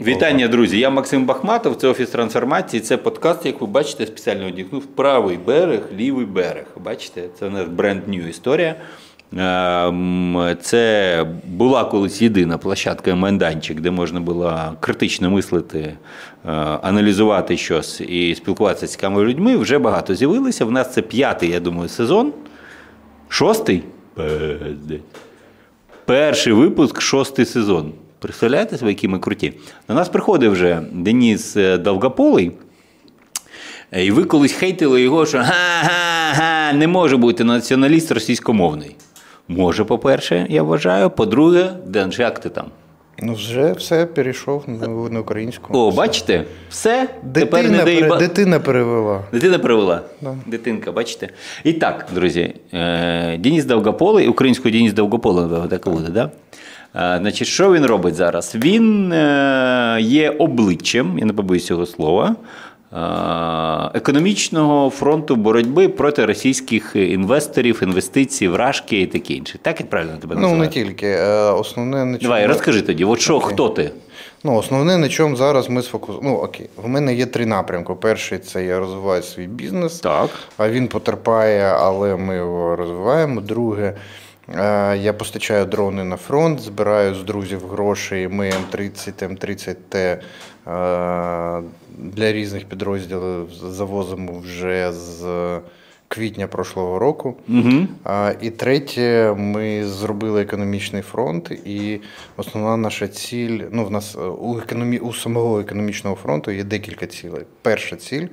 Вітання, друзі! Я Максим Бахматов, це офіс трансформації. Це подкаст, як ви бачите, спеціально одягнув правий берег, лівий берег. Бачите, це у нас бренд нью історія. Ем, це була колись єдина площадка майданчик, де можна було критично мислити, е, аналізувати щось і спілкуватися з цікавими людьми. Вже багато з'явилося. В нас це п'ятий, я думаю, сезон. Шостий? Перший випуск, шостий сезон. Представляєте себе, які ми круті? До нас приходив вже Деніс е, Довгополий. І ви колись хейтили його, що га-га-га, не може бути націоналіст російськомовний. Може, по-перше, я вважаю. По-друге, як ти там? Ну, вже все перейшов на, українську. О, все. бачите, все. Дитина, тепер не пере... доїба... Дитина перевела. Дитина привела. Да. Дитинка, бачите. І так, друзі, е, Деніс Довгополий, українською Деніс Довгополий, так буде, да? Е, Значить, що він робить зараз? Він е, є обличчям, я не побоюсь цього слова, е, економічного фронту боротьби проти російських інвесторів, інвестицій, вражки і таке інше. Так я правильно тебе Ну, не тільки. Основне на чому... Давай, розкажи тоді, от що, хто ти? Ну, основне, на чому зараз ми сфокусуємо. Ну, окей, в мене є три напрямки. Перший це я розвиваю свій бізнес, Так. а він потерпає, але ми його розвиваємо. Друге, я постачаю дрони на фронт, збираю з друзів гроші. Ми М30, М30Т е, для різних підрозділів завозимо вже з квітня прошлого року. Угу. І третє, ми зробили економічний фронт, і основна наша ціль. Ну, в нас е, у економі... у самого економічного фронту є декілька цілей. Перша ціль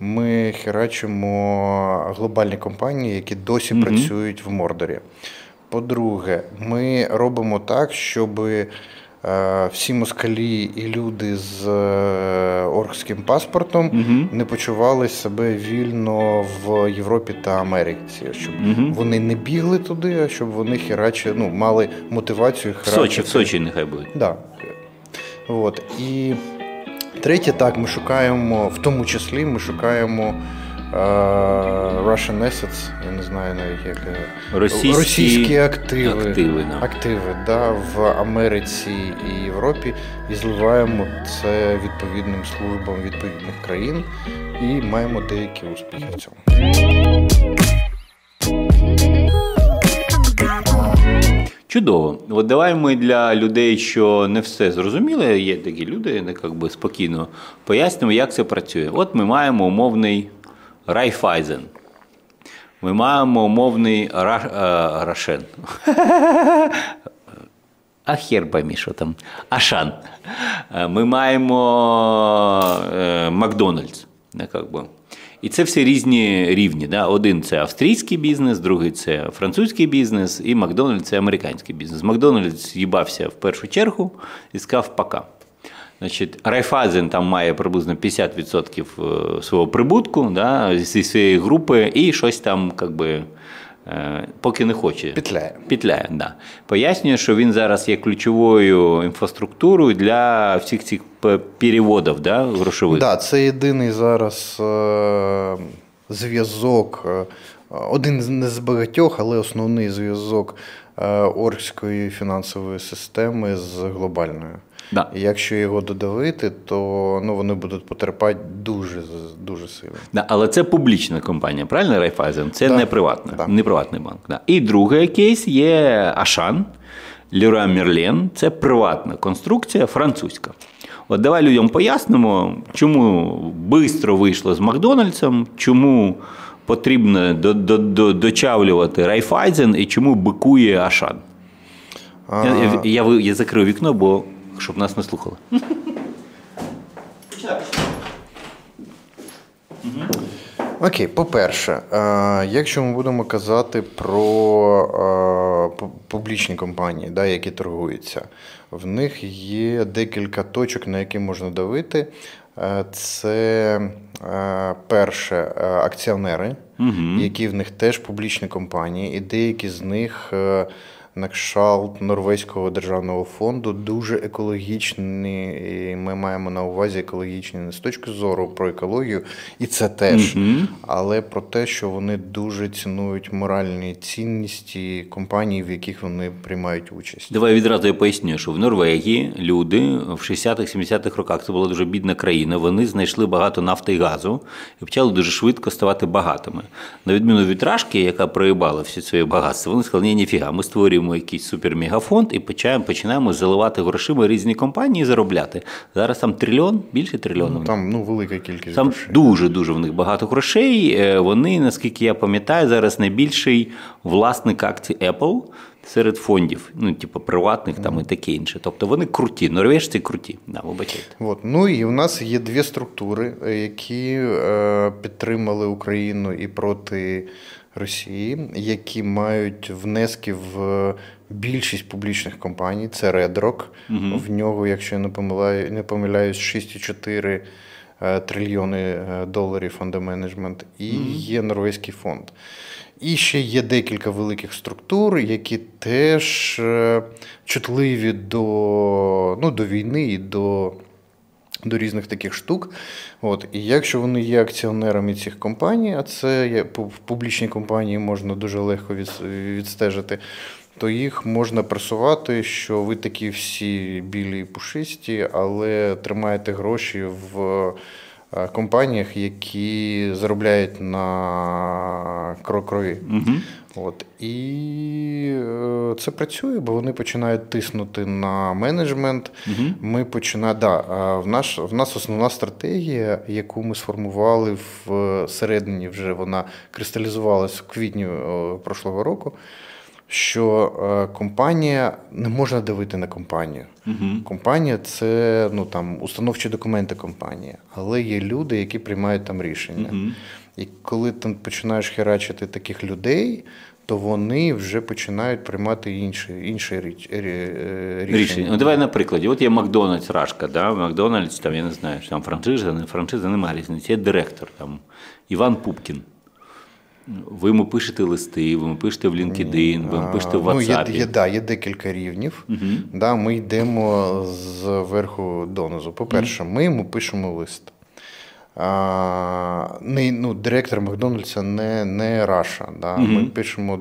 ми херачимо глобальні компанії, які досі Мгм. працюють в Мордорі. По-друге, ми робимо так, щоб всі москалі і люди з е, оргським паспортом Мгм. не почували себе вільно в Європі та Америці, щоб Мгм. вони не бігли туди, а щоб вони херачі, ну, мали мотивацію В. Сочі, в Сочі нехай буде. Да. От. І третє, так, ми шукаємо, в тому числі ми шукаємо е, Russian assets, я не знаю навіть як. Російські, російські активи, активи, да. активи да, в Америці і Європі і зливаємо це відповідним службам відповідних країн і маємо деякі успіхи в цьому. Чудово. От давай ми для людей, що не все зрозуміли, є такі люди, не як би спокійно пояснимо, як це працює. От ми маємо умовний Райфайзен. Ми маємо умовний Ра, е, Рашен. А хер поймі, що там. Ашан. Е, Ми маємо е, Макдональдс. І це всі різні рівні. Да? Один це австрійський бізнес, другий це французький бізнес, і Макдональдс це американський бізнес. Макдональдс їбався в першу чергу і сказав пока. Значить, Райфазен там має приблизно 50% е, свого прибутку да, зі своєї групи, і щось там, як би, е, поки не хоче. Петляє. Петляє, да. Пояснює, що він зараз є ключовою інфраструктурою для всіх цих переводів да, грошових. Да, це єдиний зараз е, зв'язок, один з не з багатьох, але основний зв'язок оргської фінансової системи з глобальною. Да. І якщо його додавити, то ну, вони будуть потерпати дуже, дуже сильно. Да, але це публічна компанія, правильно, Райфайзен? Це Да. не приватна, Да. не приватний банк. Да. І другий кейс є Ашан, Леруа Мерлен. Це приватна конструкція французька. От давай людям пояснимо, чому швидко вийшло з Макдональдсом, чому потрібно до, до, до, дочавлювати Райфайзен і чому бикує Ашан. Я, я, я, я закрив вікно, бо щоб нас не слухали. Окей, по-перше, е, якщо ми будемо казати про е, публічні компанії, да, які торгуються, в них є декілька точок, на які можна давити. Е, Це перше акціонери, які в них теж публічні компанії, і деякі з них. На кшталт Норвезького державного фонду дуже екологічними ми маємо на увазі екологічні не з точки зору про екологію, і це теж, угу. але про те, що вони дуже цінують моральні цінності компаній, в яких вони приймають участь. Давай відразу я поясню, що в Норвегії люди в 60-х-70-х роках це була дуже бідна країна. Вони знайшли багато нафти і газу і почали дуже швидко ставати багатими. На відміну від Рашки, яка проїбала всі своє багатство, вони сказали, ні, ніфіга, ми створюємо якийсь супермегафонд і починаємо починаємо заливати грошима різні компанії і заробляти. Зараз там трильйон, більше трильйону. Ну, там ну, велика кількість. Там грошей. дуже-дуже в них багато грошей. Е, вони, наскільки я пам'ятаю, зараз найбільший власник акцій Apple серед фондів, ну, типу, приватних там mm. і таке інше. Тобто вони круті, норвежці круті. Да, вибачайте. От. Ну і в нас є дві структури, е, які е, підтримали Україну і проти Росії, які мають внески в більшість публічних компаній. Це Red Угу. В нього, якщо я не помиляю, не помиляюсь, 6,4 е, трильйони е, доларів фондоменеджмент, і угу. є Норвезький фонд. І ще є декілька великих структур, які теж е, чутливі до, ну, до війни і до до різних таких штук. От. І якщо вони є акціонерами цих компаній, а це є в публічній компанії можна дуже легко відстежити, то їх можна пресувати, що ви такі всі білі і пушисті, але тримаєте гроші в. Е, компаніях, які заробляють на крові. Угу. От. І е, це працює, бо вони починають тиснути на менеджмент. Угу. Ми починаємо, да, в наш, в нас основна стратегія, яку ми сформували в середині, вже вона кристалізувалася в квітні прошлого року що е, компанія не можна дивити на компанію. uh Компанія це ну там установчі документи компанії, але є люди, які приймають там рішення. uh І коли ти починаєш херачити таких людей, то вони вже починають приймати інші інші річ, е, рішення. рішення. Ну, Давай на прикладі. От є Макдональдс Рашка, да? Макдональдс, там я не знаю, що там франшиза, не франшиза, немає різниці. Є директор там Іван Пупкін. Ви йому пишете листи, ви йому пишете в LinkedIn, ви йому пишете в WhatsApp. Ну, є, є, да, є декілька рівнів. Угу. Да, Ми йдемо з верху донизу. По-перше, ми йому пишемо лист. А, не, ну, Директор Макдональдса не не Раша. Да? Угу. Ми пишемо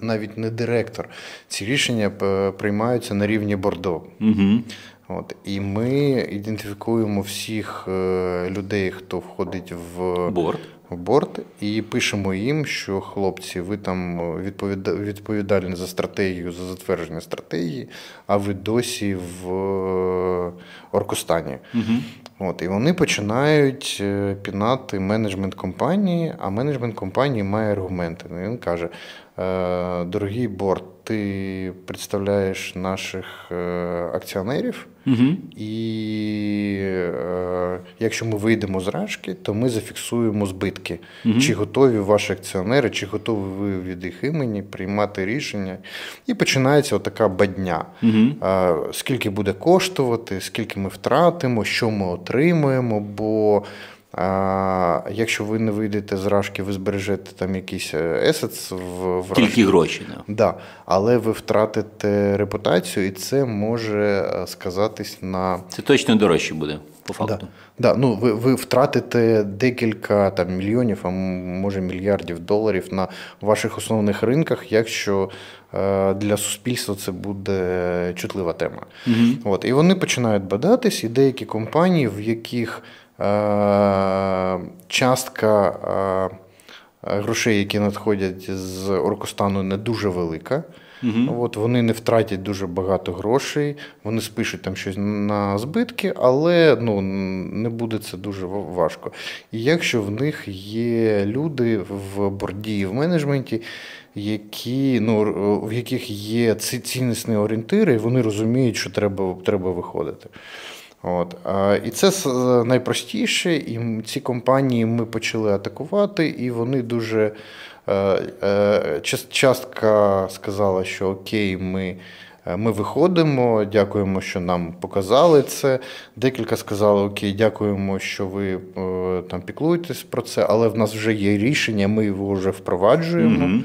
навіть не директор. Ці рішення приймаються на рівні Бордо. Угу. От, І ми ідентифікуємо всіх е, людей, хто входить в борт в борт і пишемо їм, що хлопці, ви там відповідальні за стратегію, за затвердження стратегії, а ви досі в е, Оркостані. Угу. От, І вони починають е, пінати менеджмент компанії, а менеджмент компанії має аргументи. Він каже: Е, дорогий борт, ти представляєш наших е, акціонерів, угу. і е, якщо ми вийдемо з рашки, то ми зафіксуємо збитки. Угу. Чи готові ваші акціонери, чи готові ви від їх імені приймати рішення? І починається така бадня. Угу. Скільки буде коштувати, скільки ми втратимо, що ми отримуємо. бо а Якщо ви не вийдете з рашки, ви збережете там якийсь есец в, в Тільки гроші. Да. Да. Але ви втратите репутацію, і це може е, сказатись на. Це точно дорожче буде, по факту. Да. Да. Ну, Ви ви втратите декілька там, мільйонів, а може мільярдів доларів на ваших основних ринках, якщо е, для суспільства це буде чутлива тема. Угу. От. І вони починають бадатись, і деякі компанії, в яких. Е, частка е, грошей, які надходять з Оркостану, не дуже велика. Угу. От Вони не втратять дуже багато грошей, вони спишуть там щось на збитки, але ну, не буде це дуже важко. І якщо в них є люди в борді і в менеджменті, які, ну, в яких є ціннісні орієнтири, вони розуміють, що треба, треба виходити. От. І це найпростіше, і ці компанії ми почали атакувати, і вони дуже е, е, частка сказала, що окей, ми. Е, ми виходимо, дякуємо, що нам показали це. Декілька сказали, окей, дякуємо, що ви там піклуєтесь про це, але в нас вже є рішення, ми його вже впроваджуємо. Mm-hmm.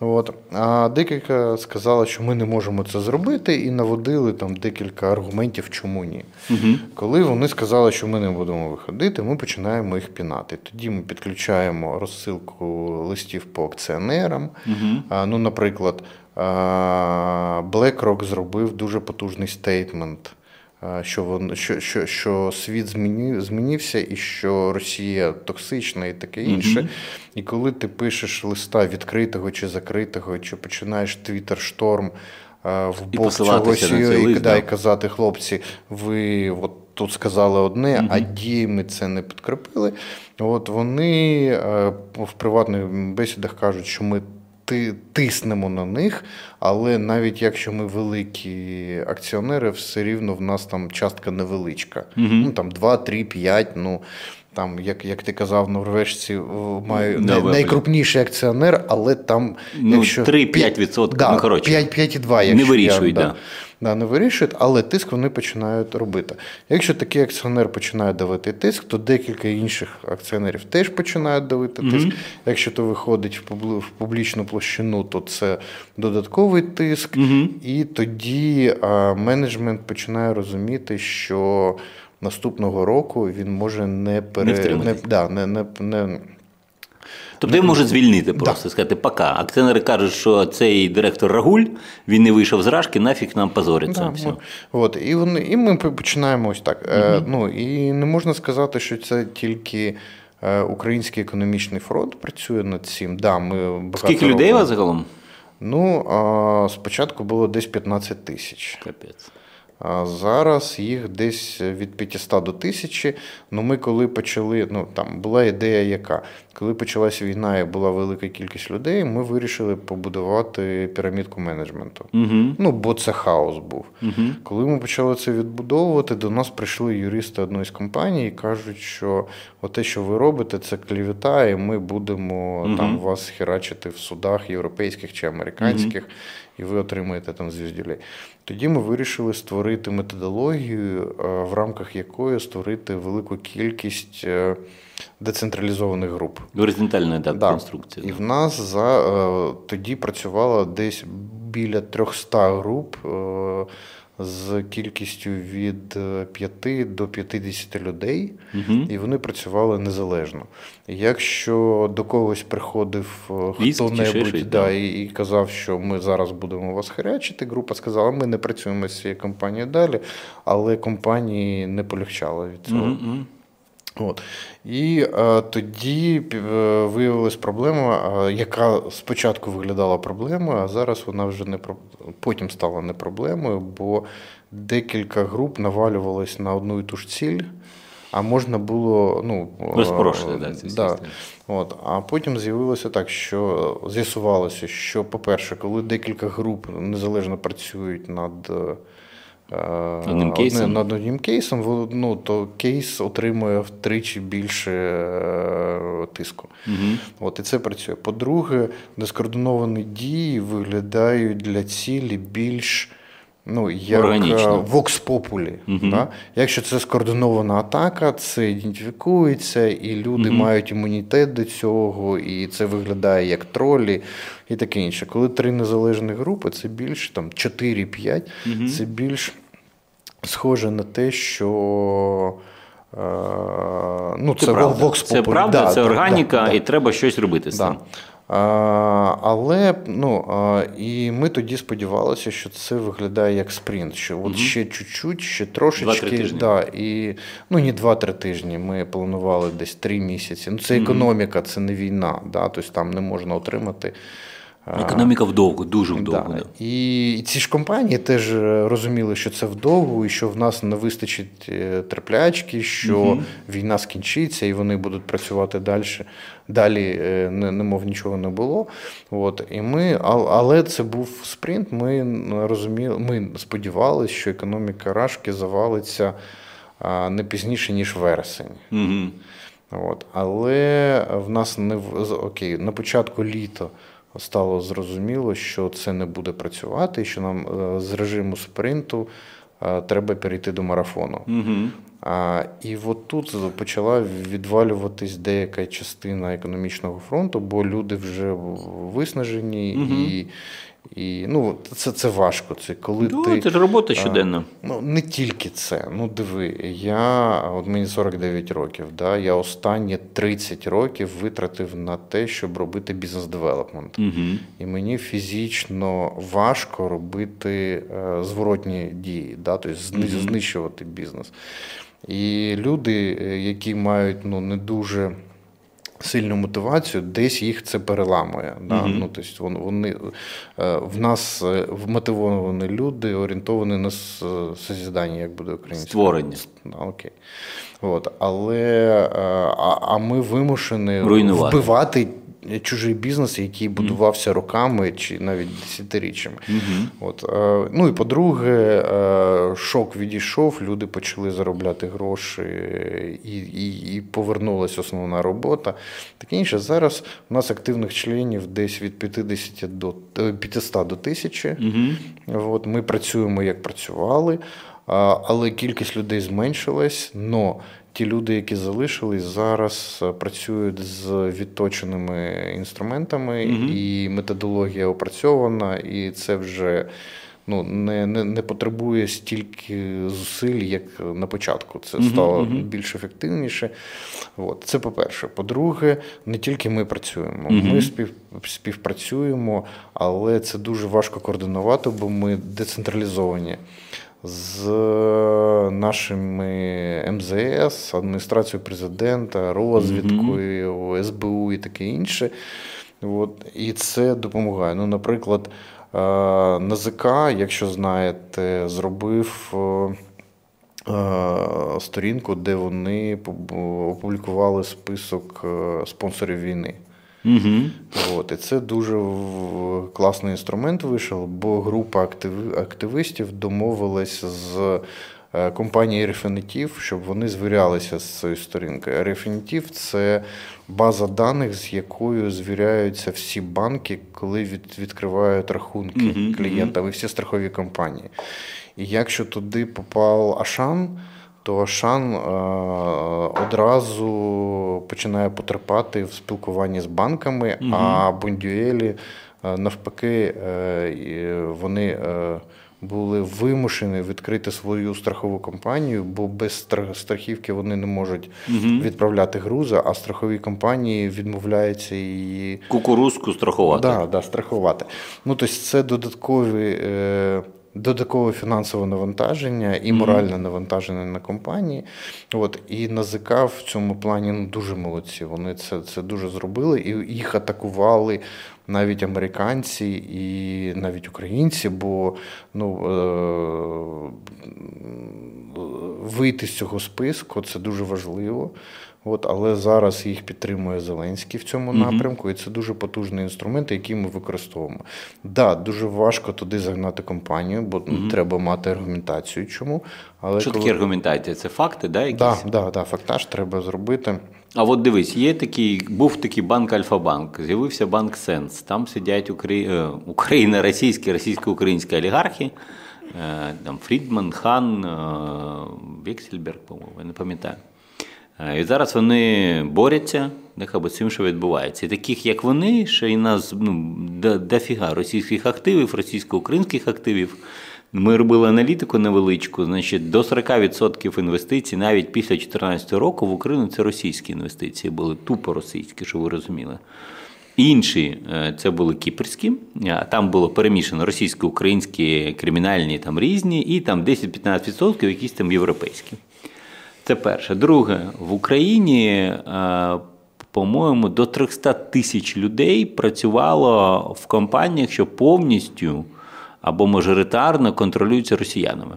От. А декілька сказали, що ми не можемо це зробити, і наводили там декілька аргументів, чому ні. Угу. Коли вони сказали, що ми не будемо виходити, ми починаємо їх пінати. Тоді ми підключаємо розсилку листів по акціонерам. Угу. А, Ну, Наприклад, BlackRock зробив дуже потужний стейтмент що вон, що, що, що світ змінив, змінився і що Росія токсична і таке інше. mm І коли ти пишеш листа відкритого чи закритого, чи починаєш твіттер-шторм в бок чогось і, і, да, і казати, хлопці, ви от тут сказали одне, mm а діями це не підкріпили. От вони в приватних бесідах кажуть, що ми тиснемо на них, але навіть якщо ми великі акціонери, все рівно в нас там частка невеличка. Угу. Ну там 2, 3, 5, ну. Там, як як ти казав, норвежці мають най, найкрупніший акціонер, але там ну, якщо 3-5%, да, ну, коротше, 5,2, якщо не вирішують. Я, да. Да, не вирішують, але тиск вони починають робити. Якщо такий акціонер починає давити тиск, то декілька інших акціонерів теж починають давити mm тиск. Якщо то виходить в публічну площину, то це додатковий тиск, mm і тоді а, менеджмент починає розуміти, що наступного року він може не пере... не, да, не, не, не Тобто він може звільнити просто да. сказати, пока. Акціонери кажуть, що цей директор Рагуль, він не вийшов з рашки, нафіг нам позориться. Да, все. От, і вони, і ми починаємо ось так. Угу. Ну, І не можна сказати, що це тільки. Е, Український економічний фронт працює над цим. Да, ми багато Скільки людей у вас загалом? Ну, а, спочатку було десь 15 тисяч. Капець. Зараз їх десь від 500 до 1000. Ну ми коли почали, ну там була ідея, яка коли почалася війна і була велика кількість людей, ми вирішили побудувати пірамідку менеджменту. Угу. Ну бо це хаос був. Угу. Коли ми почали це відбудовувати, до нас прийшли юристи одної з компаній і кажуть, що те, що ви робите, це клівета, і ми будемо угу. там вас херачити в судах європейських чи американських і ви отримаєте там звіздюлей. Тоді ми вирішили створити методологію, е, в рамках якої створити велику кількість е, децентралізованих груп. Горизонтальна да, да. конструкція. І в нас за е, тоді працювало десь біля 300 груп з кількістю від 5 е, до 50 людей, угу. і вони працювали незалежно. Якщо до когось приходив е, хто-небудь да, і, і казав, що ми зараз будемо вас харячити, група сказала, ми не працюємо з цією компанією далі, але компанії не полегчало від цього. Угу. От. І е, тоді е, виявилась проблема, а, яка спочатку виглядала проблемою, а зараз вона вже не потім стала не проблемою, бо декілька груп навалювалось на одну і ту ж ціль, а можна було. ну, Розпорошити, так, ці да. От. А потім з'явилося так, що з'ясувалося, що, по-перше, коли декілька груп незалежно працюють над. Одним кейсом? Над одним кейсом, ну, то кейс отримує втричі більше е, тиску. Угу. От І це працює. По-друге, нескоординовані дії виглядають для цілі більш ну, як Vox Populi. Угу. Да? Якщо це скоординована атака, це ідентифікується, і люди угу. мають імунітет до цього, і це виглядає як тролі і таке інше. Коли три незалежні групи, це більш там 4-5, угу. це більш схоже на те, що. Е, ну, Це, це правда, Vox Populi. Це правда, да, це органіка, да, і треба щось робити з цим. Але ну і ми тоді сподівалися, що це виглядає як спринт. Що от угу. ще чуть-чуть, ще трошечки. Да, і, Ну не два-три тижні. Ми планували десь три місяці. Ну це економіка, це не війна. Да, Тобто там не можна отримати. Економіка вдовго, дуже вдовго. Да. Да. І ці ж компанії теж розуміли, що це вдовго, і що в нас не вистачить е, терплячки, що угу. війна скінчиться і вони будуть працювати далі. Далі е, немов нічого не було. От, і ми, Але це був спринт. Ми розуміли, ми сподівалися, що економіка Рашки завалиться не пізніше, ніж вересень. Угу. От, Але в нас не окей, на початку літа стало зрозуміло, що це не буде працювати, і що нам е, з режиму спринту е, треба перейти до марафону. Угу. А, І от тут почала відвалюватись деяка частина економічного фронту, бо люди вже виснажені угу. і і ну, це це важко. Це коли ну, ти, це ж робота щоденна. Ну не тільки це. Ну диви, я от мені 49 років. Да, Я останні 30 років витратив на те, щоб робити бізнес-девелопмент. Угу. І мені фізично важко робити е, зворотні дії, да, тобто знищувати бізнес. І люди, е, які мають ну, не дуже сильну мотивацію, десь їх це переламує. Да? Mm-hmm. Ну, тобто вони, вони, е, В нас е, вмотивовані люди, орієнтовані на созідання, як буде українською. Створення. Окей. От. Але а, а ми вимушені Руйнувати. вбивати чужий бізнес, який будувався роками чи навіть десятиріччями. Mm-hmm. От, е, Ну і по-друге, е, шок відійшов, люди почали заробляти гроші і і, і повернулася основна робота. Таке інше. Зараз у нас активних членів десь від 50 до 500 до 1000. Mm-hmm. От, Ми працюємо як працювали. Але кількість людей зменшилась. Но ті люди, які залишились, зараз е, працюють з відточеними інструментами, угу. і методологія опрацьована, і це вже ну, не не, не потребує стільки зусиль, як на початку. Це стало угу. більш ефективніше. От. Це по-перше. По-друге, не тільки ми працюємо, угу. ми спів, співпрацюємо, але це дуже важко координувати, бо ми децентралізовані з нашими МЗС, адміністрацією президента, розвідкою, mm-hmm. СБУ і таке інше. От, І це допомагає. Ну, Наприклад, е, НАЗК, якщо знаєте, зробив. Е, сторінку, де вони опублікували список е, спонсорів війни. Угу. От, І це дуже класний інструмент вийшов, бо група актив, активистів домовилась з е, компанією Рефінітів, щоб вони звірялися з цією сторінкою. Рефінітів це база даних, з якою звіряються всі банки, коли від, відкривають рахунки угу, клієнта, угу. і всі страхові компанії. І якщо туди попав Ашан то Шан е, одразу починає потерпати в спілкуванні з банками, угу. а Бондюелі е, навпаки е, вони були вимушені відкрити свою страхову компанію, бо без страхівки вони не можуть угу. відправляти грузи, а страхові компанії відмовляються її кукурузку страхувати. Да, да, страхувати. Ну тобто це додаткові додаткове фінансове навантаження і моральне навантаження на компанії. От І НАЗК в цьому плані ну, дуже молодці. Вони це це дуже зробили, і їх атакували навіть американці і навіть українці, бо ну, е- вийти з цього списку це дуже важливо. От, Але зараз їх підтримує Зеленський в цьому угу. напрямку, і це дуже потужний інструмент, який ми використовуємо. Так, да, дуже важко туди загнати компанію, бо угу. треба мати аргументацію. Чому? Але Що коли... таке аргументація? Це факти, да, якісь? Так, да, да, фактаж треба зробити. А от дивись, є такий, був такий банк Альфа-банк, з'явився банк Сенс. Там сидять Украї... Е, Україна, російські, російсько-українські олігархи. Е, там Фрідман, Хан, е, Вексельберг, по-моєму, я не пам'ятаю. І зараз вони борються, нехай цим, що відбувається. І таких, як вони, ще й нас ну, дофіга російських активів, російсько-українських активів. Ми робили аналітику невеличку, значить, до 40% інвестицій навіть після 2014 року в Україну це російські інвестиції були тупо російські, щоб ви розуміли. Інші е, це були кіпрські, а там було перемішано російсько-українські, кримінальні там різні, і там 10-15% якісь там європейські. Це перше. Друге, в Україні, е, по-моєму, до 300 тисяч людей працювало в компаніях, що повністю або мажоритарно контролюються росіянами.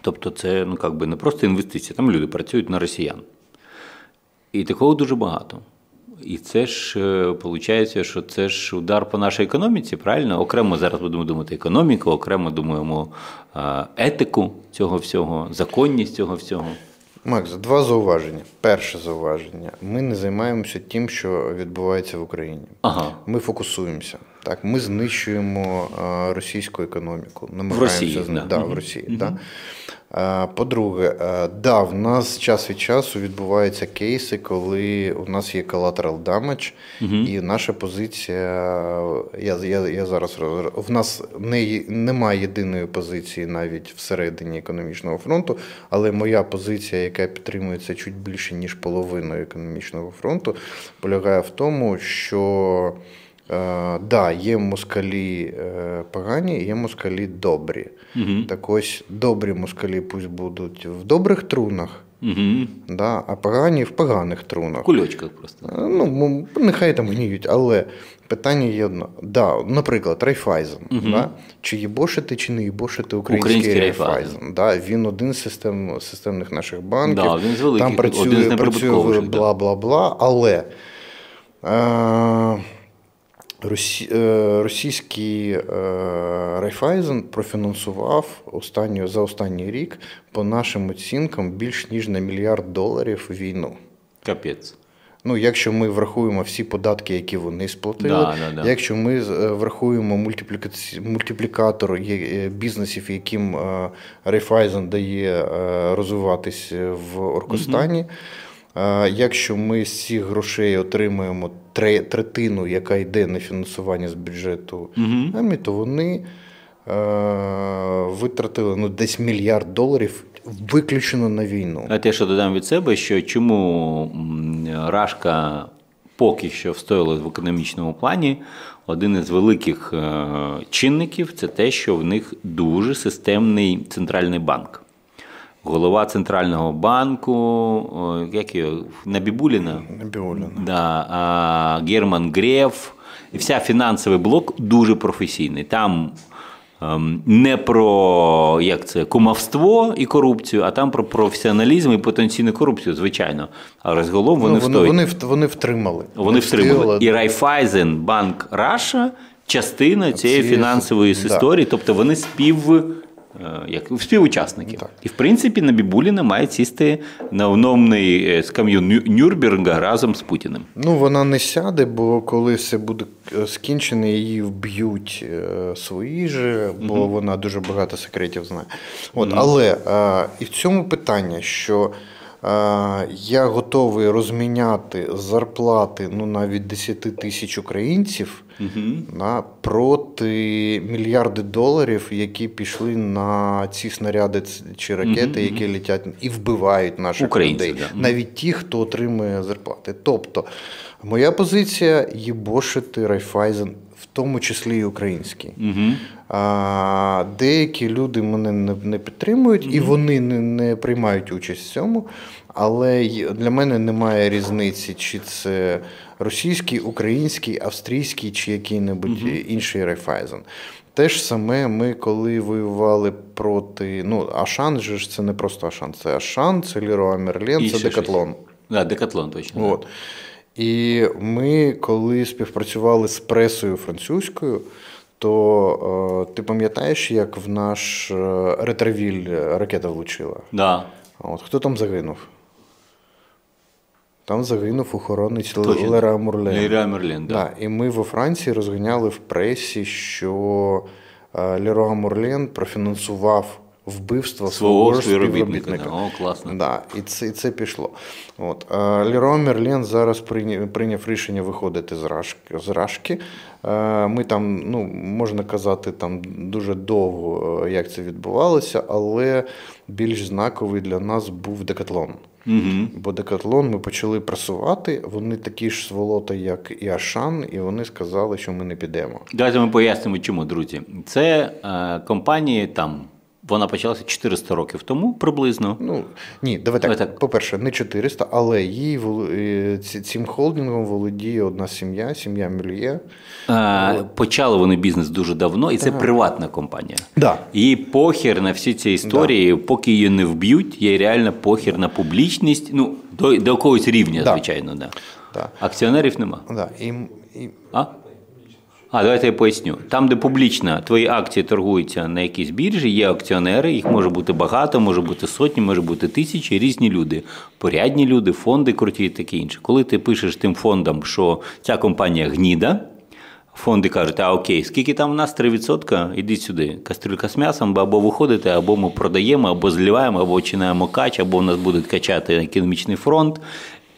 Тобто, це ну, як би не просто інвестиція, там люди працюють на росіян. І такого дуже багато. І це ж виходить, е, що це ж удар по нашій економіці, правильно? Окремо зараз будемо думати економіку, окремо думаємо е, етику цього всього, законність цього всього. Макс, два зауваження. Перше зауваження: ми не займаємося тим, що відбувається в Україні. Ага. Ми фокусуємося. Так, Ми знищуємо російську економіку. Намагаємося в Росії, з... да. Да, в Росії. Да. По-друге, да, в нас час від часу відбуваються кейси, коли у нас є collateral damage, угу. і наша позиція. Я я, я зараз в нас не, немає єдиної позиції навіть всередині економічного фронту, але моя позиція, яка підтримується чуть більше ніж половиною економічного фронту, полягає в тому, що. Е, да, є москалі е, погані, є москалі добрі. Угу. Так ось добрі москалі пусть будуть в добрих трунах, угу. да, а погані в поганих трунах. В кульочках просто. Е, ну, Нехай там гніють, але питання є одно. Да, Наприклад, Райфайзен. Угу. Да? Чи їбошити, чи не їбошити український, український Райфайзен. Да, Він один з систем, системних наших банків. Да, він з великих, Там працює, один з працює бла бла бла. Але. Е, російський е, Райфайзен профінансував останню, за останній рік, по нашим оцінкам, більш ніж на мільярд доларів війну. Капець. Ну, якщо ми врахуємо всі податки, які вони сплатили, да, да, да. якщо ми е, врахуємо мультиплікатор бізнесів, яким Райфайзен дає розвиватись в Оркостані. Угу. Якщо ми з цих грошей отримаємо третину, яка йде на фінансування з бюджету армії, то вони витратили ну, десь мільярд доларів виключено на війну. А те, що додам від себе, що чому Рашка поки що встояла в економічному плані, один із великих е, чинників це те, що в них дуже системний центральний банк голова Центрального банку, як його, Набіулліна? Набіулліна. Да, а, Герман Греф. І вся фінансовий блок дуже професійний. Там ем, не про як це, кумовство і корупцію, а там про професіоналізм і потенційну корупцію, звичайно. А розголом вони ну, вони, вони, вони втримали. Вони втримали. І Райфайзен Банк Раша частина цієї фінансової історії, тобто вони спів. Е, як співучасників. Так. І в принципі на Бібуліна має сісти на умовний е, скам'ю Нюрнберга разом з Путіним. Ну вона не сяде, бо коли все буде е, скінчене, її вб'ють свої ж, бо угу. вона дуже багато секретів знає. От, угу. Але і в цьому питання, що. Я готовий розміняти зарплати ну навіть 10 тисяч українців угу. на проти мільярди доларів, які пішли на ці снаряди чи ракети, угу. які летять і вбивають наших Українці, людей, да. навіть ті, хто отримує зарплати. Тобто, моя позиція їбошити Райфайзен. В тому числі і український. Угу. А, Деякі люди мене не не підтримують угу. і вони не не приймають участь в цьому. Але для мене немає різниці, чи це російський, український, австрійський чи який-небудь угу. інший Райфайзен. Те ж саме ми, коли воювали проти. Ну, Ашан же ж це не просто Ашан, це Ашан, це Леруа Мерлен, це Декатлон. Да, Декатлон точно. От. І ми, коли співпрацювали з пресою французькою, то е, ти пам'ятаєш, як в наш е, Ретровіль ракета влучила? Да. От Хто там загинув? Там загинув охоронець Леруа Мерлен. Леруа Мерлен, да. да. І ми во Франції розганяли в пресі, що е, Леруа Мерлен профінансував вбивство свого, свого співробітника. О, класно. Да, І це і це пішло. От. Леруа Мерлен зараз прийняв, прийняв рішення виходити з Рашки. З Рашки. Е, ми там, ну, можна казати, там дуже довго, е, як це відбувалося, але більш знаковий для нас був декатлон. Угу. Бо декатлон ми почали просувати. Вони такі ж сволота, як і Ашан, і вони сказали, що ми не підемо. Давайте ми пояснимо, чому, друзі. Це е, компанії там. Вона почалася 400 років тому приблизно. Ну ні, давай так. так. По-перше, не 400, але її е, цим холдингом володіє одна сім'я, сім'я Мюльє. Почали вони бізнес дуже давно, і це ага. приватна компанія. Да. Її похір на всі ці історії, да. поки її не вб'ють, є реально похір на публічність. Ну, до до якогось рівня, да. звичайно, да. да. Акціонерів нема. Да. І, і... А? А давайте я поясню. Там, де публічно твої акції торгуються на якійсь біржі, є акціонери, їх може бути багато, може бути сотні, може бути тисячі, різні люди, порядні люди, фонди круті і таке інше. Коли ти пишеш тим фондам, що ця компанія гніда, Фонди кажуть, а окей, скільки там у нас 3%, ідіть сюди. Кастрюлька з м'ясом, або виходите, або ми продаємо, або зливаємо, або починаємо кач, або у нас будуть качати економічний фронт.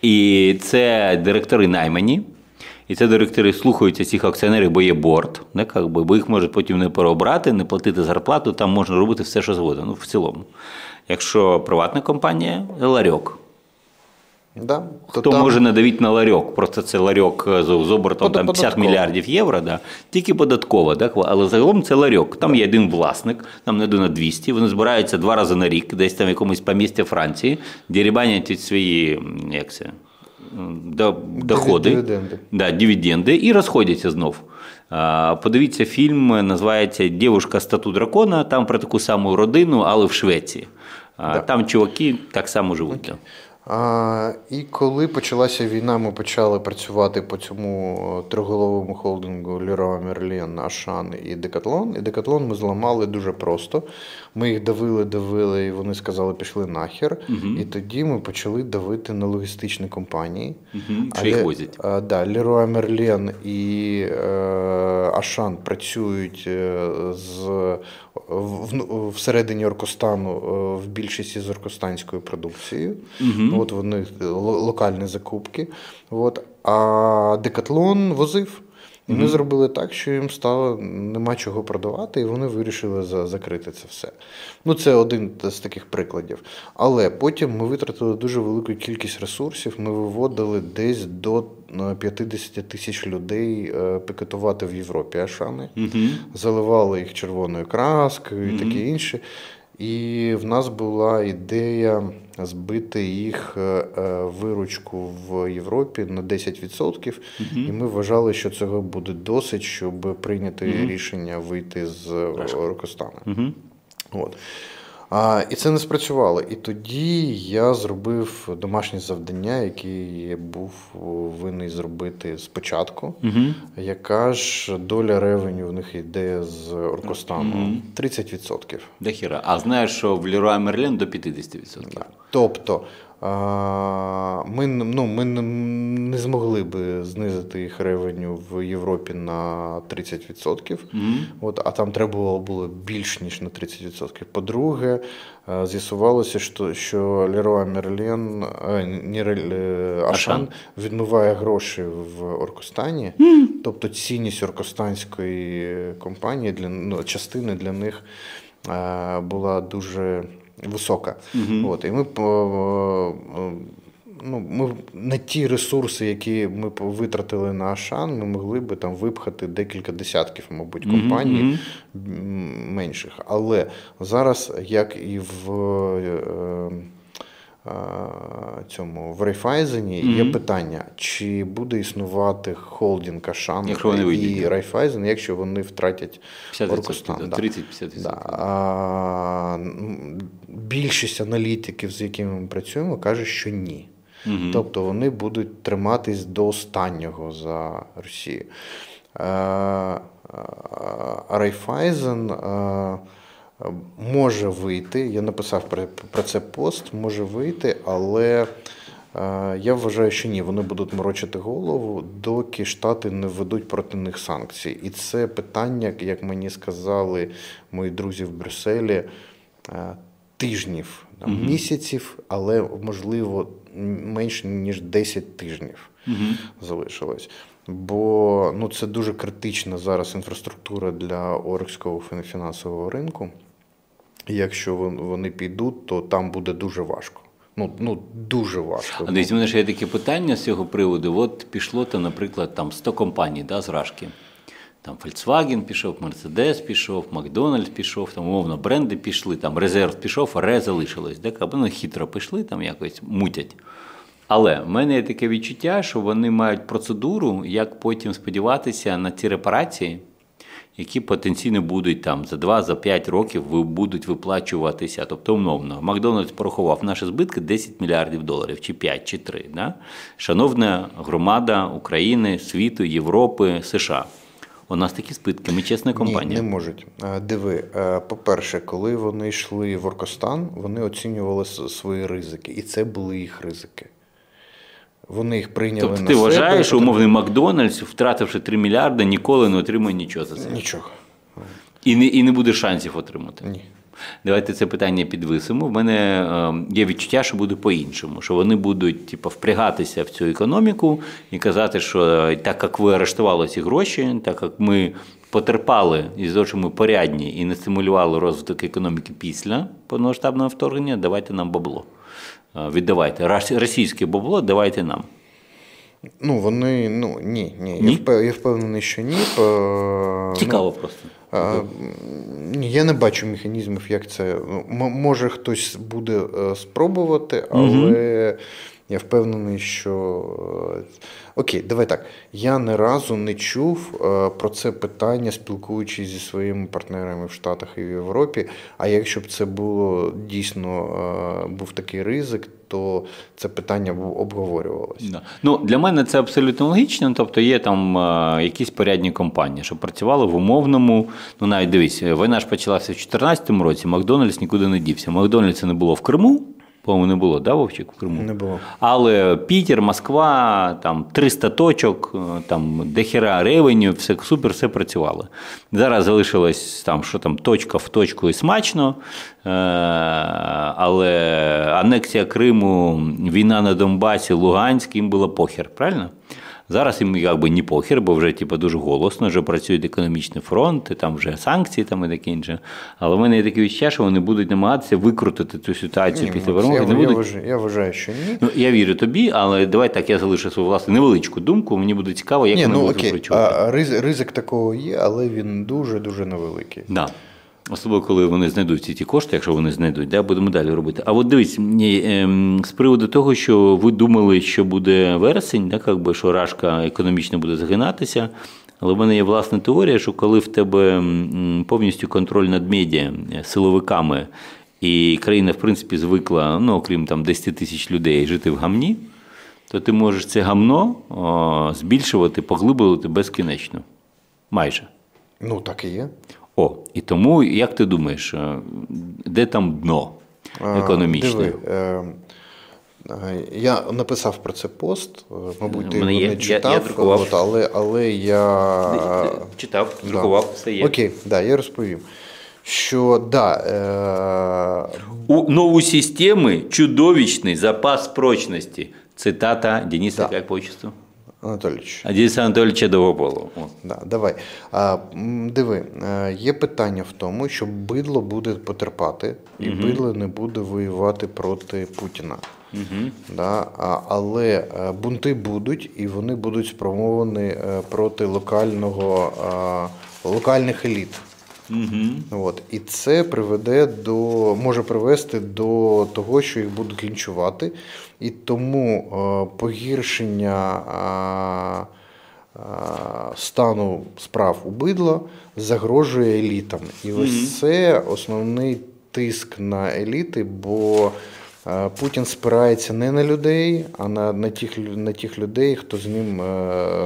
І це директори наймані. І це директори слухаються цих акціонерів, бо є борт, не, би, бо їх можуть потім не переобрати, не платити зарплату, там можна робити все, що завгодно. Ну, в цілому. Якщо приватна компанія, ларьок. Да, Хто там... може надавити на ларьок? Просто це ларьок з, з обертом там 50 мільярдів євро, да? тільки податково, так? але загалом це ларьок. Там є один власник, там не на 200, вони збираються два рази на рік, десь там в якомусь помісті Франції, дерібанять свої як це, доходи, дивіденди. Да, дивіденди і розходяться знов. Подивіться, фільм називається Дівушка стату дракона, там про таку саму родину, але в Швеції. Да. Там чуваки так само живуть. Okay. А, І коли почалася війна, ми почали працювати по цьому е, триголовому холдингу Leroy Merlin, Ашан і Декатлон. І Декатлон ми зламали дуже просто. Ми їх давили, давили, і вони сказали, пішли нахер. Угу. І тоді ми почали давити на логістичні компанії. Угу. Що їх возять? А, да, Leroy Merlin і е, Ашан працюють е, з в, всередині Оркостану е, в більшості з оркостанською продукцією. Угу. От вони локальні закупки. От. А Декатлон возив. І ми зробили так, що їм стало нема чого продавати, і вони вирішили закрити це все. Ну, це один з таких прикладів. Але потім ми витратили дуже велику кількість ресурсів. Ми виводили десь до 50 е, тисяч людей е, пікетувати в Європі Ашани, mm-hmm. заливали їх червоною краскою і mm-hmm. таке інше. І в нас була ідея збити їх е, е, виручку в Європі на 10%. Угу. І ми вважали, що цього буде досить, щоб прийняти угу. рішення вийти з Рокостана. Угу. От. А, І це не спрацювало. І тоді я зробив домашнє завдання, яке я був винний зробити спочатку. Угу. Яка ж доля ревеню в них йде з Оркостану? Угу. 30%. Дохіра. А знаєш, що в Леруа Мерлен до 50%. Да. Тобто ми ну, ми не змогли би знизити їх ревеню в Європі на 30%. Mm-hmm. От, А там треба було більш ніж на 30%. По-друге, з'ясувалося, що що Леруа Мерлен не Ашан відмиває гроші в Оркостані. Mm-hmm. Тобто цінність оркостанської компанії для ну, частини для них була дуже висока. Угу. От, І ми ну, ми на ті ресурси, які ми витратили на Ашан, ми могли би там випхати декілька десятків, мабуть, компаній mm-hmm. менших. Але зараз, як і в. Е, цьому в Райфайзені mm-hmm. є питання, чи буде існувати холдинг Ашан і Райфайзен, якщо вони втратять Оркостан. Да, 30-50%. Да. Більшість аналітиків, з якими ми працюємо, каже, що ні. Mm-hmm. Тобто вони будуть триматись до останнього за Росію. Райфайзен може вийти. Я написав про, про це пост, може вийти, але е, я вважаю, що ні, вони будуть морочити голову, доки Штати не введуть проти них санкції. І це питання, як мені сказали мої друзі в Брюсселі, е, тижнів, там, угу. місяців, але можливо менше ніж 10 тижнів угу. залишилось. Бо ну, це дуже критична зараз інфраструктура для Орекського фінансового ринку. Якщо вони підуть, то там буде дуже важко. Ну ну дуже важко. А у мене ще є таке питання з цього приводу. От пішло то, наприклад, там 100 компаній да, з Рашки. Там Volkswagen пішов, Mercedes пішов, Макдональдс пішов, там умовно бренди пішли, там резерв пішов, а ре залишилось. Так? Або ну, хитро пішли, там якось мутять. Але в мене є таке відчуття, що вони мають процедуру, як потім сподіватися на ці репарації які потенційно будуть там за 2-5 років будуть виплачуватися. Тобто, умовно, Макдональдс порахував наші збитки 10 мільярдів доларів, чи 5, чи 3. Да? Шановна громада України, світу, Європи, США. У нас такі збитки, ми чесна компанія. Ні, Не можуть. Диви, по-перше, коли вони йшли в Оркостан, вони оцінювали свої ризики, і це були їх ризики. Вони їх прийняли тобто, на ти себе. вважаєш, що умовний Макдональдс, втративши 3 мільярди, ніколи не отримає нічого за це. Нічого. І не, і не буде шансів отримати. Ні. Давайте це питання підвисимо. В мене е, є відчуття, що буде по-іншому, що вони будуть типу, впрягатися в цю економіку і казати, що е, так як ви арештували ці гроші, так як ми потерпали і ми порядні і не стимулювали розвиток економіки після повномасштабного вторгнення, давайте нам бабло. Віддавайте російське бабло, давайте нам. Ну, вони, ну, ні, ні. Ні? Я, впев- я впевнений, що ні. Цікаво Цікаво просто. Ну, а, ні, я не бачу механізмів, як це. ну, Може, хтось буде е, спробувати, але я впевнений, що. е, Окей, давай так. Я ні разу не чув е, про це питання, спілкуючись зі своїми партнерами в Штатах і в Європі. А якщо б це було дійсно е, був такий ризик, то це питання обговорювалося. Да. Ну, для мене це абсолютно логічно. Тобто є там якісь порядні компанії, що працювали в умовному. Ну, навіть дивись, війна ж почалася в 2014 році, Макдональдс нікуди не дівся. Макдональдса не було в Криму. По-моєму, не було, да, Вовчик, в Криму? Не було. Але Пітер, Москва, там 300 точок, е, там дохера ревеню, все супер, все працювало. Зараз залишилось там, що там, точка в точку і смачно. Е, Але анексія Криму, війна на Донбасі, Луганськ, їм було похер, правильно? Зараз їм якби не похер, бо вже типу, дуже голосно, вже працює економічний фронт, і там вже санкції там і таке інше. Але в мене є таке відчуття, що вони будуть намагатися викрутити цю ситуацію Ні, після Макс, перемоги. я, Не я, будуть вважаю, я вважаю, що ні. Ну, я вірю тобі, але давай так, я залишу свою власну невеличку думку. Мені буде цікаво, як Ні, вони ну будуть окей, а, ризик, ризик такого є, але він дуже-дуже невеликий. Да. Особливо, коли вони знайдуть ці ті кошти, якщо вони знайдуть, да, будемо далі робити. А от дивись, ні, ем, з приводу того, що ви думали, що буде вересень, да, як би, що рашка економічно буде загинатися. Але в мене є власна теорія, що коли в тебе повністю контроль над медіа, е, силовиками, і країна, в принципі, звикла, ну, окрім там 10 тисяч людей, жити в гамні, то ти можеш це гамно о, збільшувати, поглиблювати безкінечно. Майже. Ну, так і є. О, і тому, як ти думаєш, е, де там дно А, економічне? Диви, е, е, я написав про це пост, е, мабуть, ти його не читав, я друкував. от, але, але я. Читав, Да. друкував, все є. Окей, да, я розповім. Що да, е, У нову системи чудовищний запас прочності. Цитата Дениса, Да. як по отчеству? Анатолійович, А Дениса Анатолійовича Да, давай. А, диви, е, є питання в тому, що бидло буде потерпати, і бидло не буде воювати проти Путіна. Угу. Да? А, але е, бунти будуть, і вони будуть спрямовані е, проти локального, локальних еліт. Угу. От. І це приведе до, може привести до того, що їх будуть лінчувати. І тому е, погіршення е, е, стану справ у бидла загрожує елітам. І ось це основний тиск на еліти, бо Путін спирається не на людей, а на, на, тих, на тих людей, хто з ним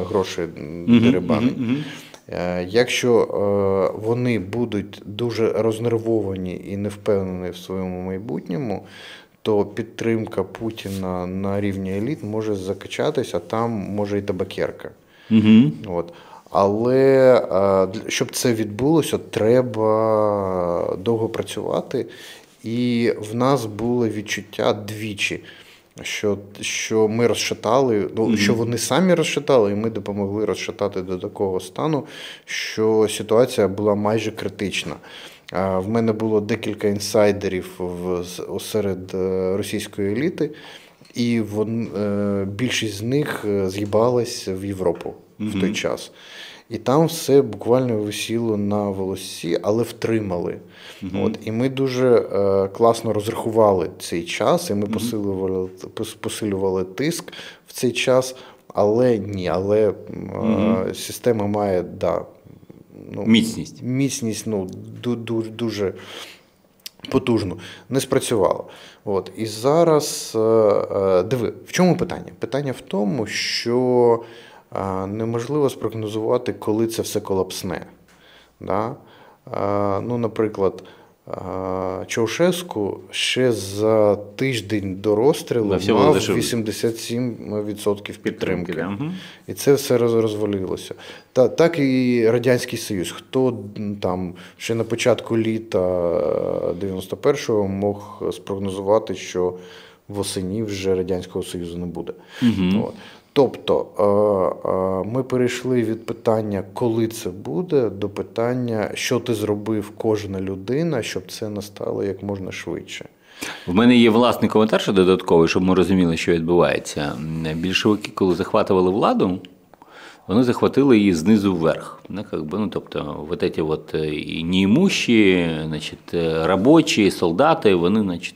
гроші деребанить. Якщо вони будуть дуже рознервовані і не впевнені в своєму майбутньому, то підтримка Путіна на рівні еліт може закачатися, а там може і табакерка. Угу. От. Але е, щоб це відбулося, треба довго працювати. І в нас було відчуття двічі, що, що ми розшатали, ну, що вони самі розшатали, і ми допомогли розшатати до такого стану, що ситуація була майже критична. В мене було декілька інсайдерів в, серед е, російської еліти, і вон, е, більшість з них е, з'їбалась в Європу в той час. І там все буквально висіло на волосі, але втримали. От, і ми дуже е, класно розрахували цей час, і ми посилювали, пос- посилювали тиск в цей час, але ні, але е, система має да, ну, Міцність. міцність ну, ду- ду- дуже потужну. Не спрацювало. От. І зараз е, е, диви, в чому питання? Питання в тому, що е, неможливо спрогнозувати, коли це все колапсне. Да? Ну, наприклад, Чаушеску ще за тиждень до розстрілу мав 87% підтримки. Да. І це все розвалилося. Та, Так і Радянський Союз. Хто там ще на початку літа 91-го мог спрогнозувати, що восені вже Радянського Союзу не буде. Угу. От. Тобто е, е, ми перейшли від питання, коли це буде, до питання, що ти зробив кожна людина, щоб це настало як можна швидше. В мене є власний коментар, що додатковий, щоб ми розуміли, що відбувається. Більшовики, коли захватували владу, вони захватили її знизу вверх. Ну, тобто, вот эти вот е, і значить, робочі, солдати, вони, значить.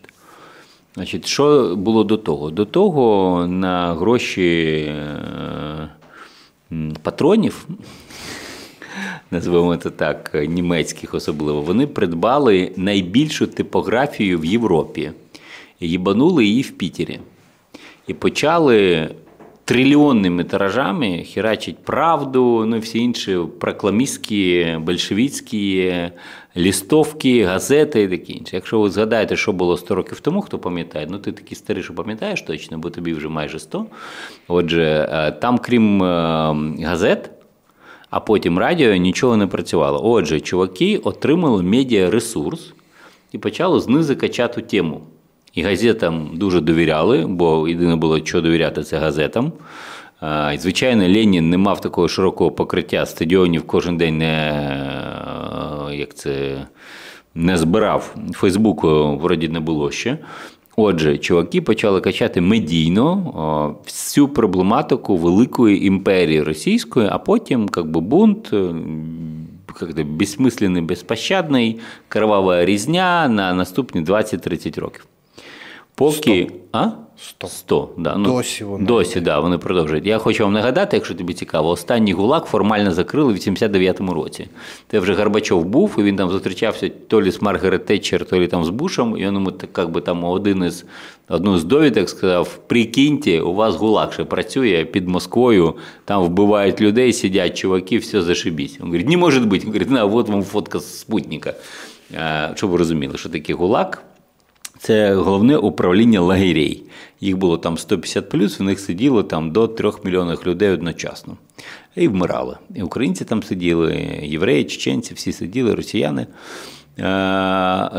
Значить, Що було до того? До того на гроші е, патронів, називаємо це так, німецьких особливо, вони придбали найбільшу типографію в Європі. Їбанули її в Пітері. І почали трильйонними тиражами херачить правду, ну і всі інші прокламістські, большевицькі лістовки, газети і таке інше. Якщо ви згадаєте, що було 100 років тому, хто пам'ятає, ну ти такий старий, що пам'ятаєш точно, бо тобі вже майже 100. Отже, е, там, крім е, газет, а потім радіо нічого не працювало. Отже, чуваки отримали медіаресурс і почали знизу качати тему. І газетам дуже довіряли, бо єдине було, що довіряти, це газетам. Звичайно, Ленін не мав такого широкого покриття стадіонів кожен день не як це, не збирав. Фейсбуку вроді не було ще. Отже, чуваки почали качати медійно всю проблематику великої імперії російської, а потім як би, бунт, як безсмисленний, безпощадний, кривава різня на наступні 20-30 років. Поки. 100. А? 100. 100 да. Ну, Досі вони. Досі, да, вони продовжують. Я хочу вам нагадати, якщо тобі цікаво, останній гулак формально закрили в 89-му році. Це вже Горбачов був, і він там зустрічався то лі з Маргарет Тетчер, то лі там з Бушем, і він йому як би там один із одну з довідок сказав: прикиньте, у вас гулак ще працює під Москвою, там вбивають людей, сидять чуваки, все зашибісь. Він говорить, не може бути. Він говорить, на, от вам фотка з спутника. Щоб ви розуміли, що таке гулак. Це головне управління лагерей. Їх було там 150 плюс, в них сиділо там до 3 мільйонів людей одночасно. І вмирали. І українці там сиділи, євреї, чеченці, всі сиділи, росіяни.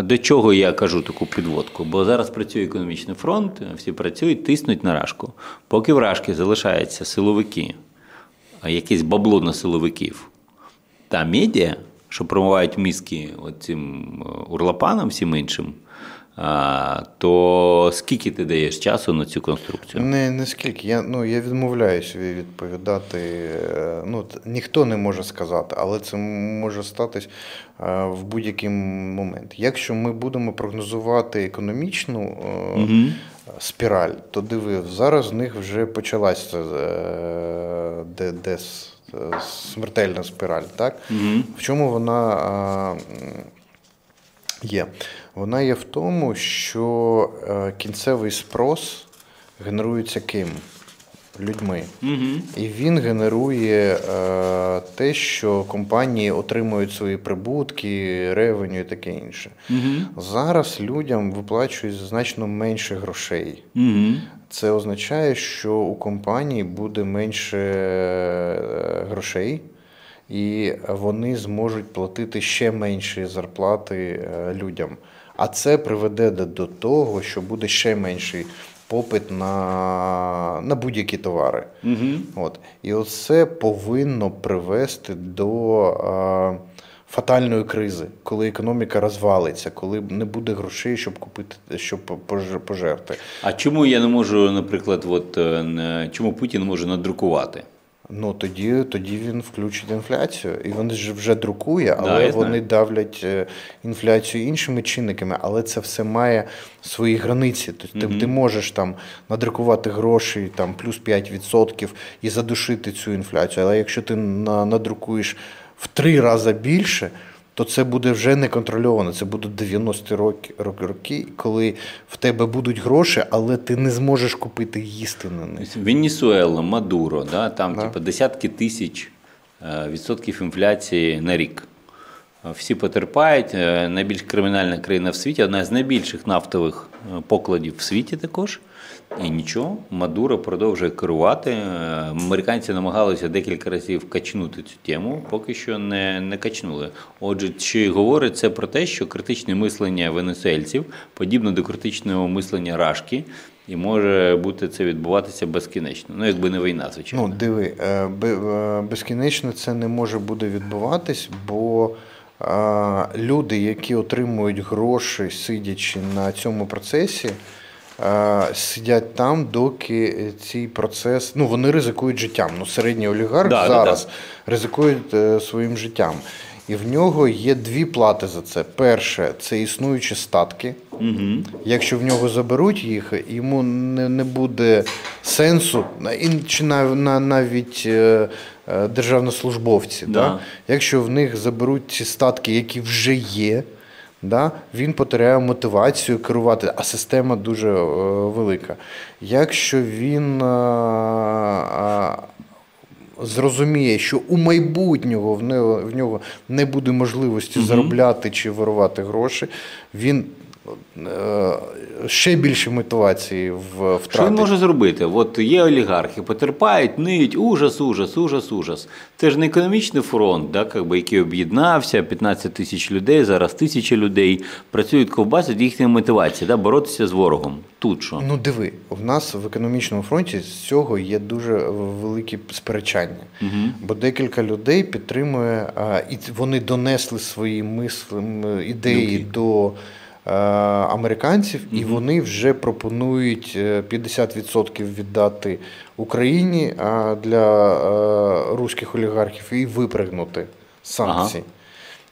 До чого я кажу таку підводку? Бо зараз працює економічний фронт, всі працюють, тиснуть на рашку. Поки в рашки залишаються силовики, якесь бабло на силовиків та медіа, що промивають мізки цим е, урлапанам, всім іншим то скільки ти даєш часу на цю конструкцію? Не не скільки. Я ну, я відмовляюся відповідати. Е, ну, Ніхто не може сказати, але це може статись е, в будь-який момент. Якщо ми будемо прогнозувати економічну угу. спіраль, то диви, зараз в них вже почалася десь смертельна спіраль. Так? Угу. В чому вона є? Вона є в тому, що е, кінцевий спрос генерується ким? Людьми. Угу. І він генерує е, те, що компанії отримують свої прибутки, ревеню і таке інше. Угу. Зараз людям виплачують значно менше грошей. Угу. Це означає, що у компанії буде менше е, грошей і вони зможуть платити ще менші зарплати е, людям. А це приведе до того, що буде ще менший попит на на будь-які товари. Угу. От. І оце повинно привести до а, фатальної кризи, коли економіка розвалиться, коли не буде грошей, щоб купити, щоб пожерти. А чому я не можу, наприклад, от, е, чому Путін може надрукувати? Ну тоді тоді він включить інфляцію, і він ж вже друкує, але да, вони давлять е, інфляцію іншими чинниками, але це все має свої границі. Тобто ти, ти можеш там надрукувати гроші там плюс 5% і задушити цю інфляцію. Але якщо ти надрукуєш в три рази більше то це буде вже не контрольовано. Це будуть 90-ті роки, роки, коли в тебе будуть гроші, але ти не зможеш купити їсти на них. Венесуела, Мадуро, да, там да. типу, десятки тисяч е, відсотків інфляції на рік. всі потерпають. Е, найбільш кримінальна країна в світі, одна з найбільших нафтових е, покладів в світі також. І нічого, Мадуро продовжує керувати. Е, американці намагалися декілька разів качнути цю тему, поки що не не качнули. Отже, й говорить це про те, що критичне мислення венесуельців подібно до критичного мислення Рашки, і може бути це відбуватися безкінечно. Ну, якби не війна, звичайно. Ну, диви, безкінечно це не може буде відбуватись, бо люди, які отримують гроші, сидячи на цьому процесі, сидять там, доки цей процес. Ну, вони ризикують життям. Ну, середній олігарх да, зараз да, да. ризикує е, своїм життям. І в нього є дві плати за це. Перше це існуючі статки. Угу. Якщо в нього заберуть їх, йому не не буде сенсу, чи навіть е, е, державнослужбовці. Да. Да? Якщо в них заберуть ці статки, які вже є, да? він потеряє мотивацію керувати, а система дуже е, велика. Якщо він зрозуміє, що у майбутнього в нього в нього не буде можливості угу. заробляти чи вирувати гроші, він е, ще більше мотивації в втратить. Що він може зробити? От є олігархи, потерпають, ниють, ужас, ужас, ужас, ужас. Це ж не економічний фронт, да, якби, який об'єднався, 15 тисяч людей, зараз тисячі людей працюють ковбасять їхня мотивація, да, боротися з ворогом. Тут що? Ну диви, в нас в економічному фронті з цього є дуже великі сперечання, угу. бо декілька людей підтримує, і вони донесли свої мисли, ідеї Дуки. до. Е, американців, і вони вже пропонують 50% е, віддати Україні для е, руських олігархів і випригнути санкції.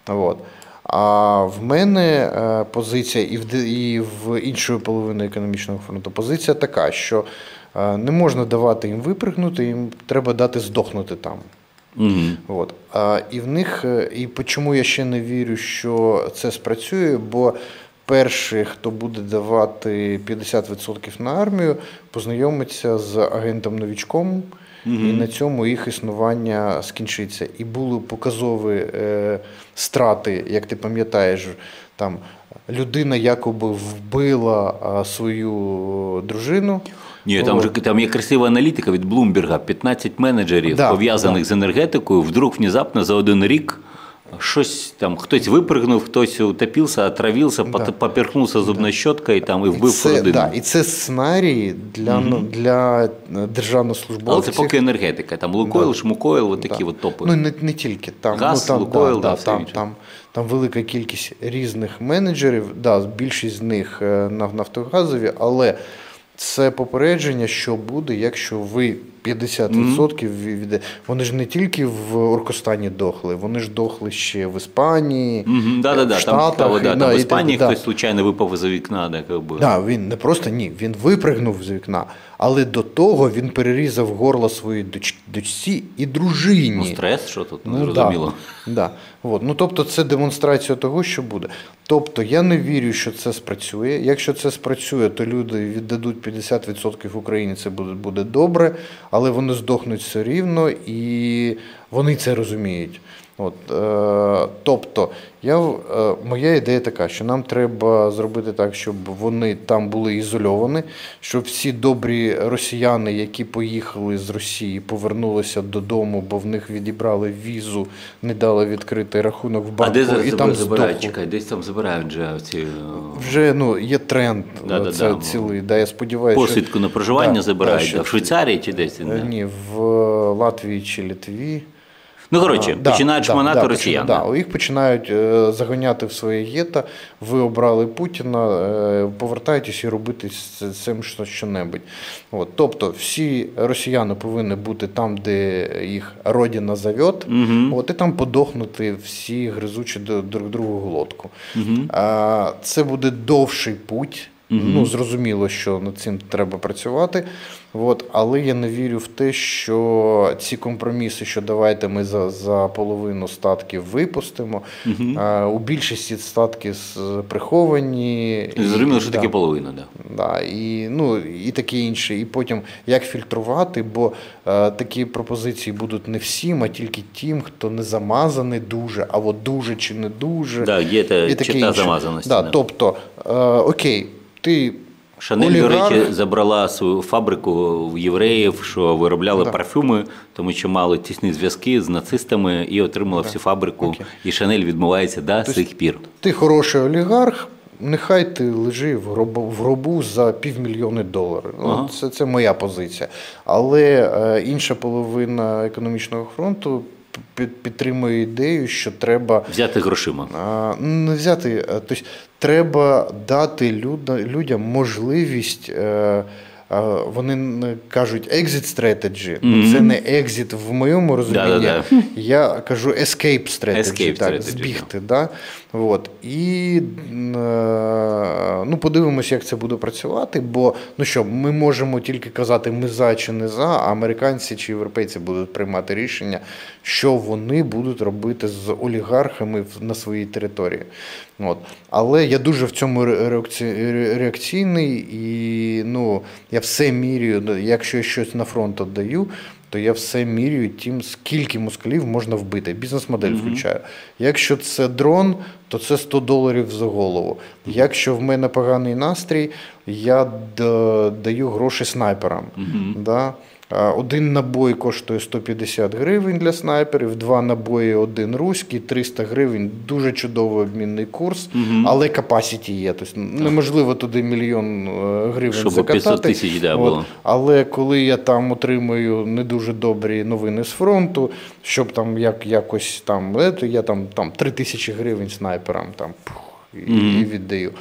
Ага. От. А в мене позиція і в і в іншої половини економічного фронту позиція така, що не можна давати їм випригнути, їм треба дати здохнути там. Mm-hmm. От. А, І в них, і чому я ще не вірю, що це спрацює, бо перший, хто буде давати 50% на армію, познайомиться з агентом новічком. Угу. І на цьому їх існування скінчиться. І були показові е, страти, як ти пам'ятаєш, там людина якоби вбила а, свою дружину. Ні, там же там є красива аналітика від Блумберга. 15 менеджерів да, пов'язаних да. з енергетикою, вдруг внезапно за один рік щось там хтось випригнув, хтось утопився, отравився, да. поперхнувся зубною щоткою там і вбив і це, Да, І це сценарії для угу. для державнослужбовців. Але це поки енергетика. Там Лукойл, да. Шмукойл, от такі да. от топи. Ну не не тільки там Газ, ну, там, Лукойл, да, да, там, там, там велика кількість різних менеджерів. Да, Більшість з них е, нафтогазові, але це попередження, що буде, якщо ви 50% mm-hmm. від вони ж не тільки в Оркостані дохли, вони ж дохли ще в Іспанії, mm-hmm. да, да, в Штатах. Там, да, там в Іспанії хтось да. случайно випав з вікна. Да, якби. Да, він не просто ні, він випригнув з вікна, але до того він перерізав горло своїй доч, дочці і дружині. Ну, Стрес, що тут ну, зрозуміло. Да, да. От. Ну, Тобто, це демонстрація того, що буде. Тобто, я не вірю, що це спрацює. Якщо це спрацює, то люди віддадуть 50% Україні, це буде, буде добре але вони здохнуть все рівно і вони це розуміють. От, е, Тобто, я, е, моя ідея така, що нам треба зробити так, щоб вони там були ізольовані, щоб всі добрі росіяни, які поїхали з Росії, повернулися додому, бо в них відібрали візу, не дали відкрити рахунок в банку. А де зараз і там забирають? Чекай, десь там забирають вже ці е, вже ну є тренд. Да, да, це да, цілий. Да, я сподіваюся, посвідку на проживання да, забирають да, в Швейцарії чи десь ні, в Латвії чи Литві. Ну, коротше, да, починають да, шманати да, росіян. Да, їх починають е, заганяти в своє гетто, ви обрали Путіна, е, повертайтесь і робити з цим що-небудь. От, Тобто всі росіяни повинні бути там, де їх родина завет, угу. от, і там подохнути всі гризучі друг другу глотку. Угу. Це буде довший путь. Ну, зрозуміло, що над цим треба працювати. От, але я не вірю в те, що ці компроміси, що давайте ми за за половину статків випустимо. Угу. А, У більшості статки приховані. Зрозуміло, що да, таке половина, да. Да, і ну, і таке інше. І потім як фільтрувати, бо а, такі пропозиції будуть не всім, а тільки тим, хто не замазаний дуже, а от дуже чи не дуже. Да, є та, і таке інше. замазаності. Да, да. Тобто, а, окей ти. Шанель, до речі, забрала свою фабрику в євреїв, що виробляли да. парфюми, тому що мали тісні зв'язки з нацистами і отримала да. всю фабрику. Окей. І Шанель відмивається до сих пір. Ти хороший олігарх, нехай ти лежи в гробу в гробу за півмільйони доларів. Ну, ага. Це це моя позиція. Але е, інша половина економічного фронту підтримує ідею, що треба взяти грошима. Не взяти, тобто треба дати людям можливість. Е, вони кажуть exit strategy. Mm-hmm. Це не exit в моєму розумінні. Да-да-да. Я кажу escape strategy, escape так, strategy, збігти. Да. От. І е, ну, подивимось, як це буде працювати. Бо ну що, ми можемо тільки казати, ми за чи не за, а американці чи європейці будуть приймати рішення, що вони будуть робити з олігархами на своїй території. От. Але я дуже в цьому реакційний і ну, я все мірюю, якщо я щось на фронт віддаю, то я все мірюю тим, скільки москалів можна вбити. Бізнес-модель mm-hmm. включаю. Якщо це дрон, то це 100 доларів за голову. Якщо в мене поганий настрій, я даю гроші снайперам. Mm-hmm. Да? Один набой коштує 150 гривень для снайперів, два набої, один руський, 300 гривень. Дуже чудовий обмінний курс, угу. але капасіті є. Тобто неможливо туди мільйон е, гривень Щоб закатати. 500 тисяч да, було. Але коли я там отримую не дуже добрі новини з фронту, щоб там як якось там я там там 3 тисячі гривень снайперам там пух, і, угу. і віддаю.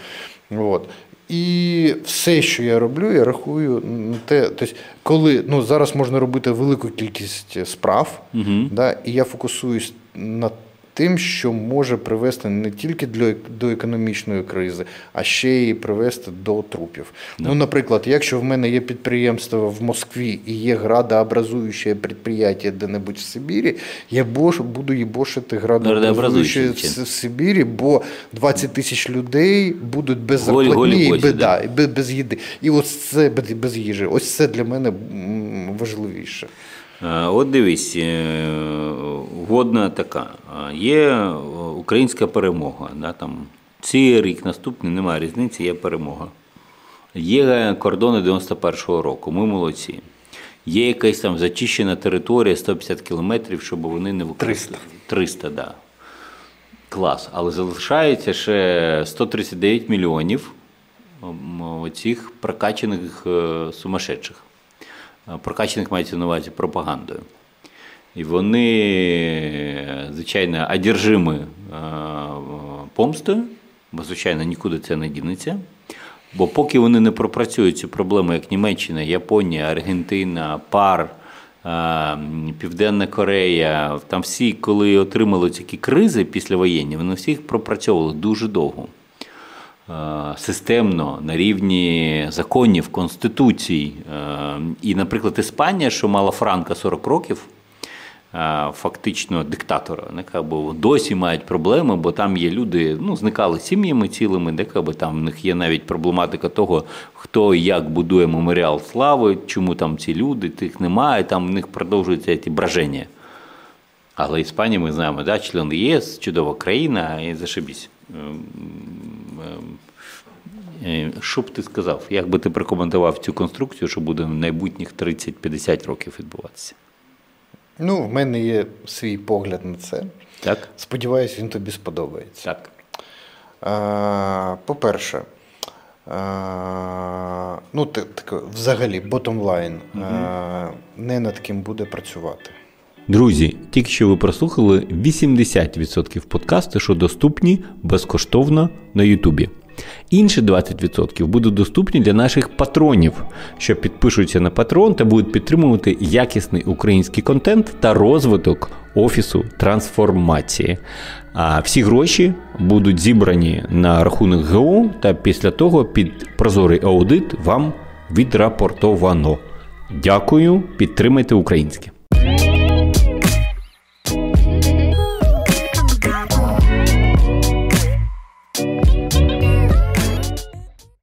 От. І все, що я роблю, я рахую на те, тобто, коли ну зараз можна робити велику кількість справ, угу. да, і я фокусуюсь на тим, що може привести не тільки для до економічної кризи, а ще й привести до трупів. Да. Ну, наприклад, якщо в мене є підприємство в Москві і є градообразуюче підприємство де-небудь в Сибірі, я бош, буду їбошити градообразуюче в, в Сибірі, бо 20 тисяч людей будуть без зарплатні і без, да, без, без їди. І ось це без їжі. Ось це для мене важливіше. Е, от дивись, е, годна така. Є українська перемога. Да, там, Цей рік наступний немає різниці, є перемога. Є кордони 91-го року, ми молодці. Є якась там зачищена територія 150 кілометрів, щоб вони не використали. 300. 300, да. Клас. Але залишається ще 139 мільйонів оцих прокачених е, сумасшедших. Прокачених мається на увазі пропагандою. І вони, звичайно, одержими помстою, бо, звичайно, нікуди це не дінеться. Бо поки вони не пропрацюють цю проблему, як Німеччина, Японія, Аргентина, Пар, Південна Корея, там всі, коли отримали такі кризи післявоєнні, вони всіх пропрацьовували дуже довго. Системно на рівні законів, конституцій. І, наприклад, Іспанія, що мала Франка 40 років, фактично диктатора, бо досі мають проблеми, бо там є люди, ну, зникали сім'ями цілими, де там в них є навіть проблематика того, хто і як будує меморіал слави, чому там ці люди, тих немає, там в них продовжуються ці браження. Але Іспанія, ми знаємо, да, член ЄС, чудова країна, і зашибісь. Ем, ем, що б ти сказав, як би ти прокоментував цю конструкцію, що буде в майбутніх 30-50 років відбуватися? Ну, в мене є свій погляд на це. Так. Сподіваюсь, він тобі сподобається. Так. А, По-перше, а, ну, так, взагалі, bottom line, угу. а, не над ким буде працювати. Друзі, тільки що ви прослухали 80% подкасту, що доступні безкоштовно на Ютубі. Інші 20% будуть доступні для наших патронів, що підпишуться на патрон та будуть підтримувати якісний український контент та розвиток офісу трансформації. А всі гроші будуть зібрані на рахунок ГО, та після того під прозорий аудит вам відрапортовано. Дякую, підтримайте українське.